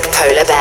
Polar Bears.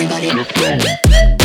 Everybody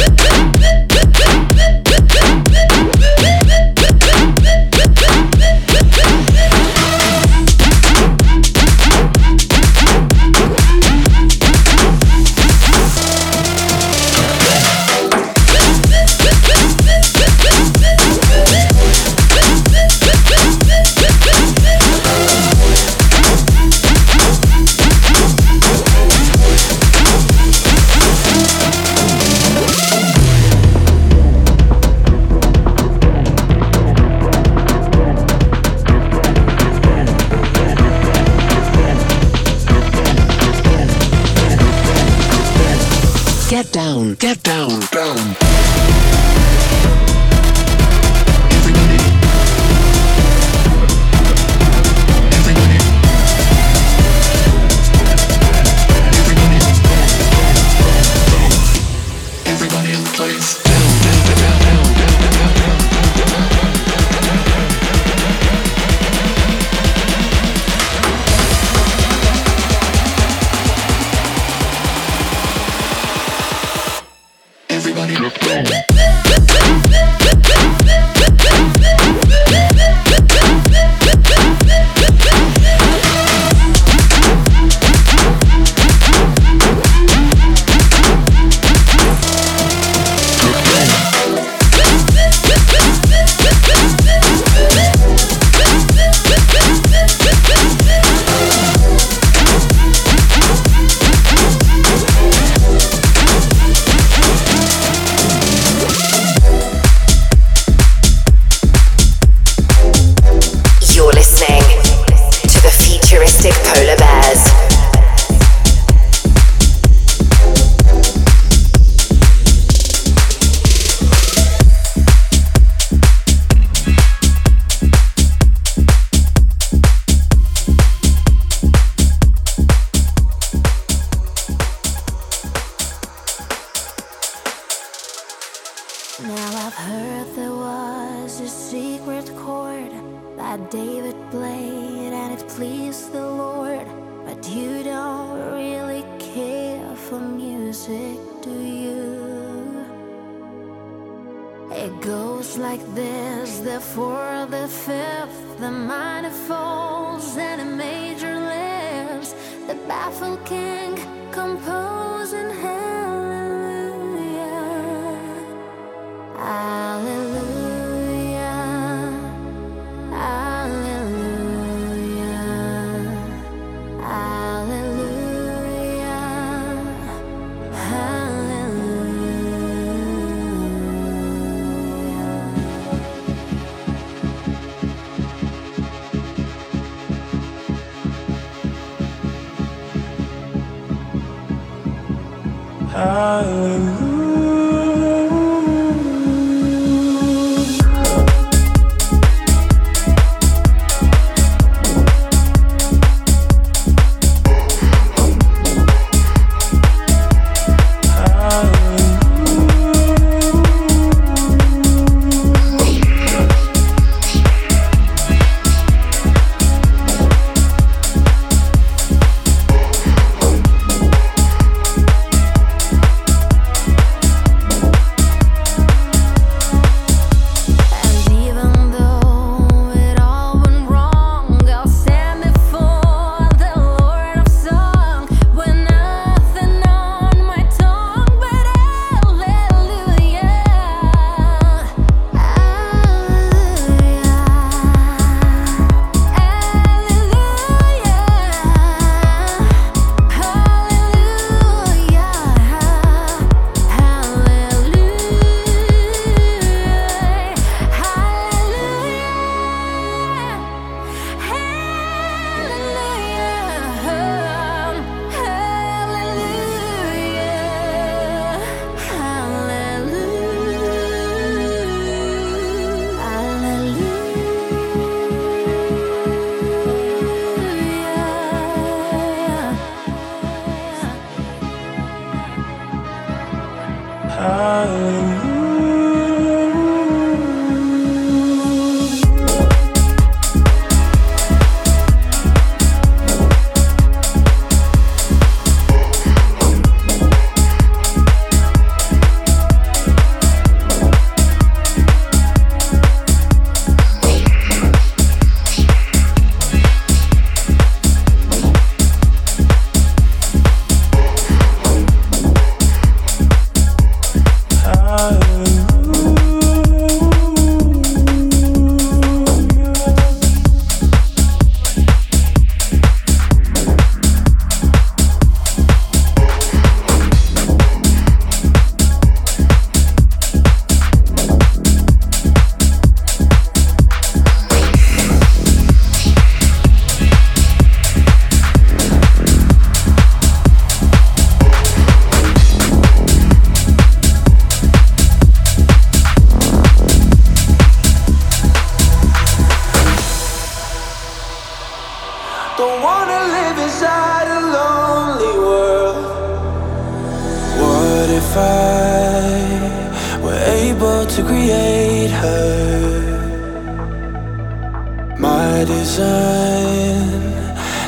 design,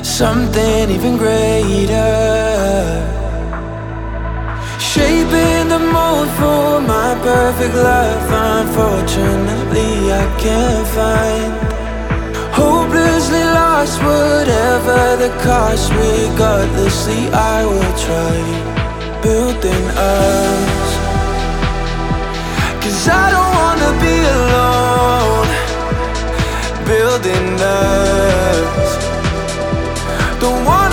something even greater. Shaping the mold for my perfect life. Unfortunately, I can't find. Hopelessly lost, whatever the cost. Regardlessly, I will try building us. Cause I don't wanna be alone building us. The one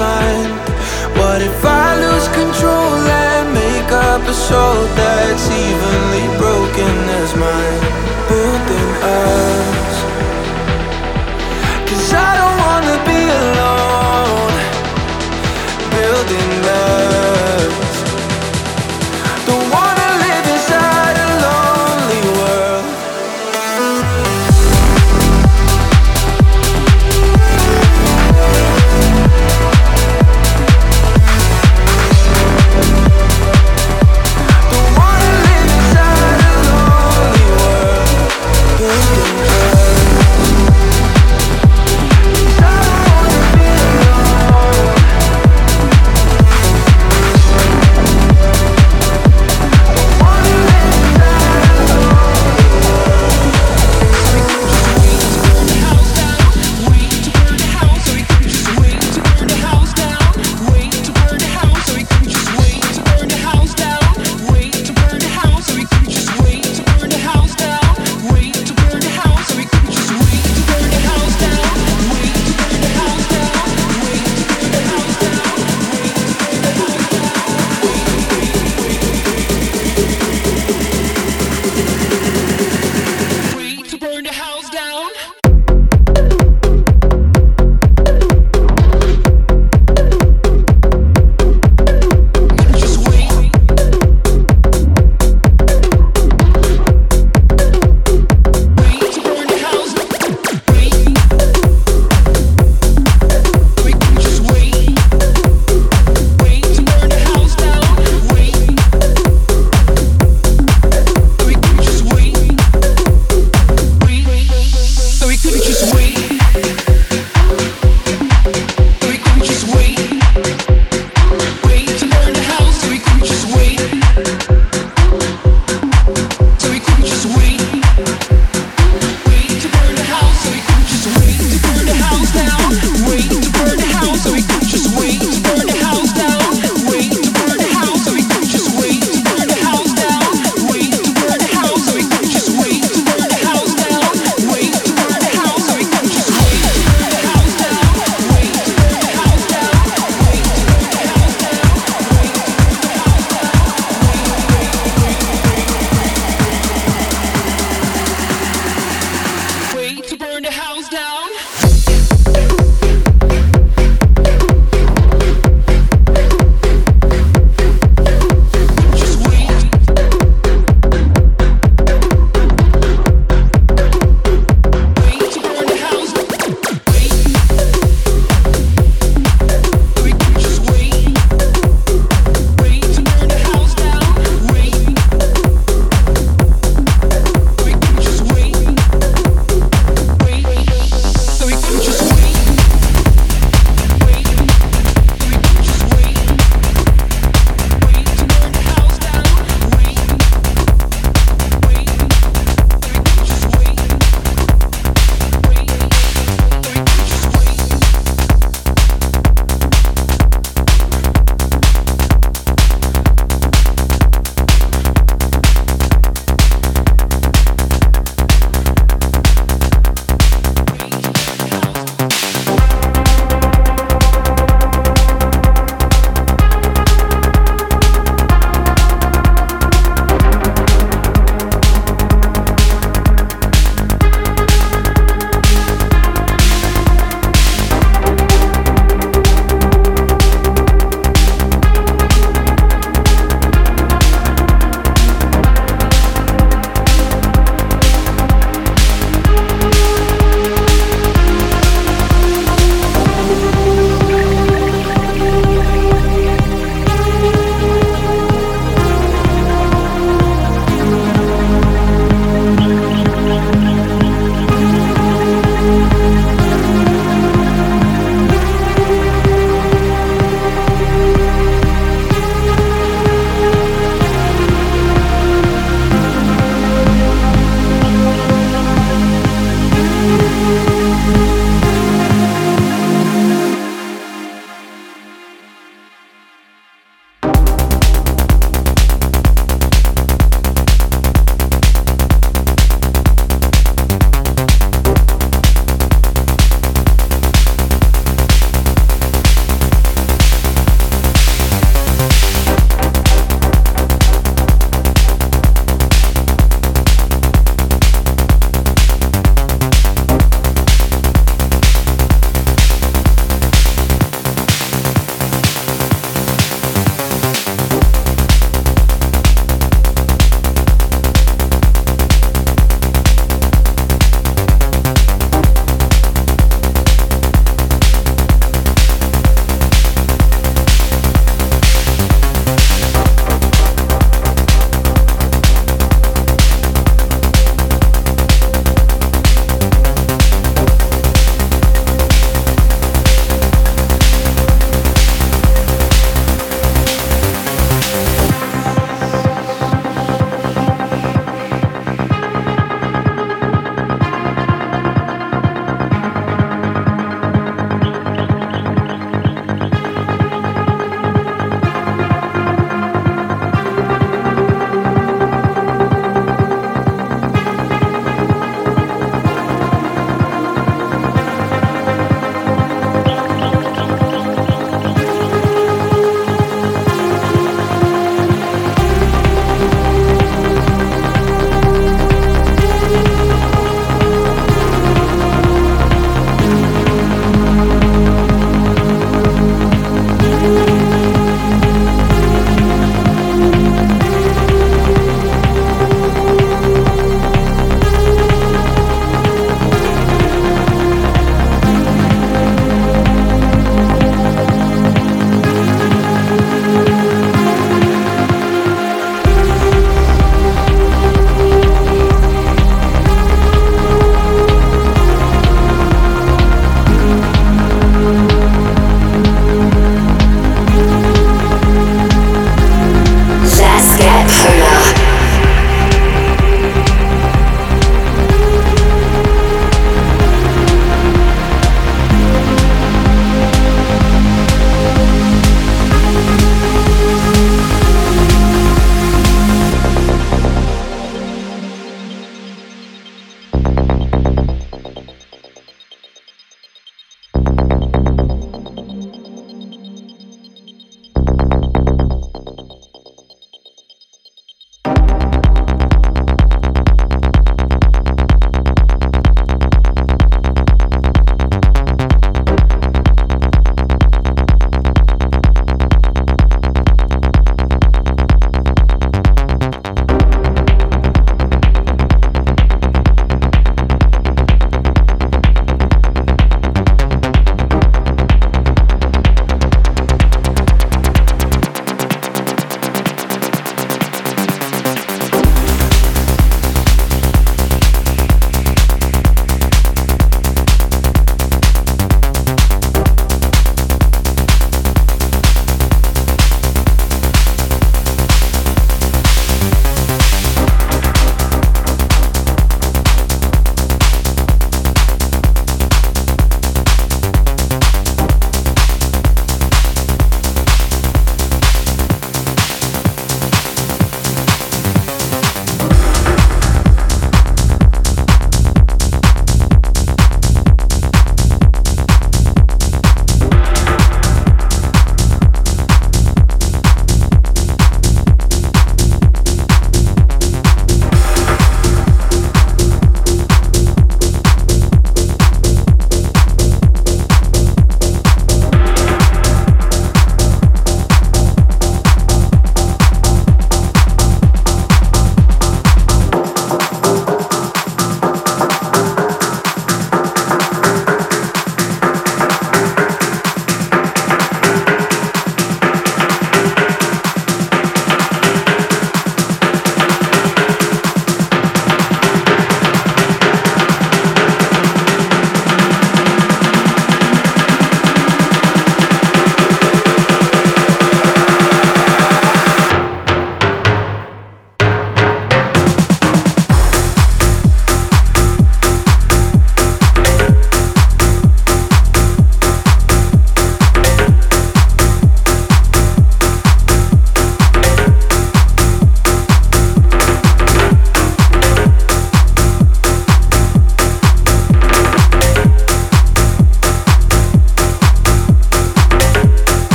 find? What if I lose control and make up a soul that's evenly broken as mine?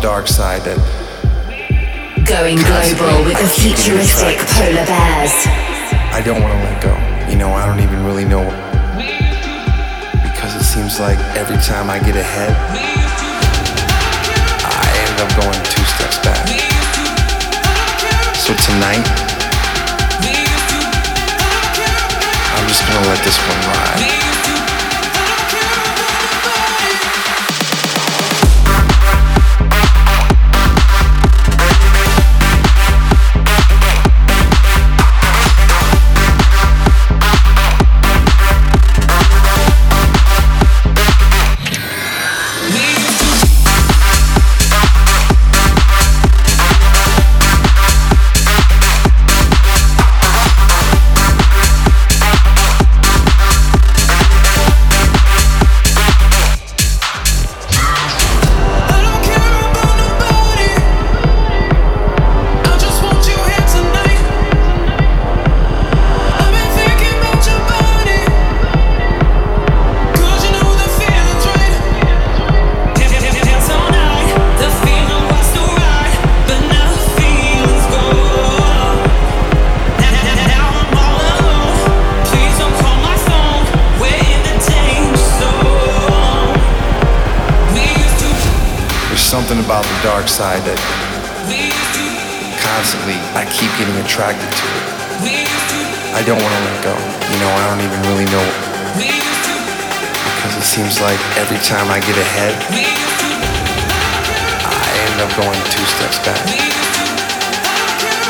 Dark side that Going global with the futuristic polar bears. I don't want to let go. You know, I don't even really know. Because it seems like every time I get ahead, I end up going two steps back. So tonight, I'm just gonna let this one ride. Dark side that constantly I keep getting attracted to it. I don't want to let go. You know, I don't even really know. Because it seems like every time I get ahead, I end up going two steps back.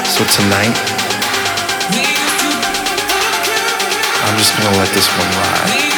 So tonight, I'm just gonna let this one ride.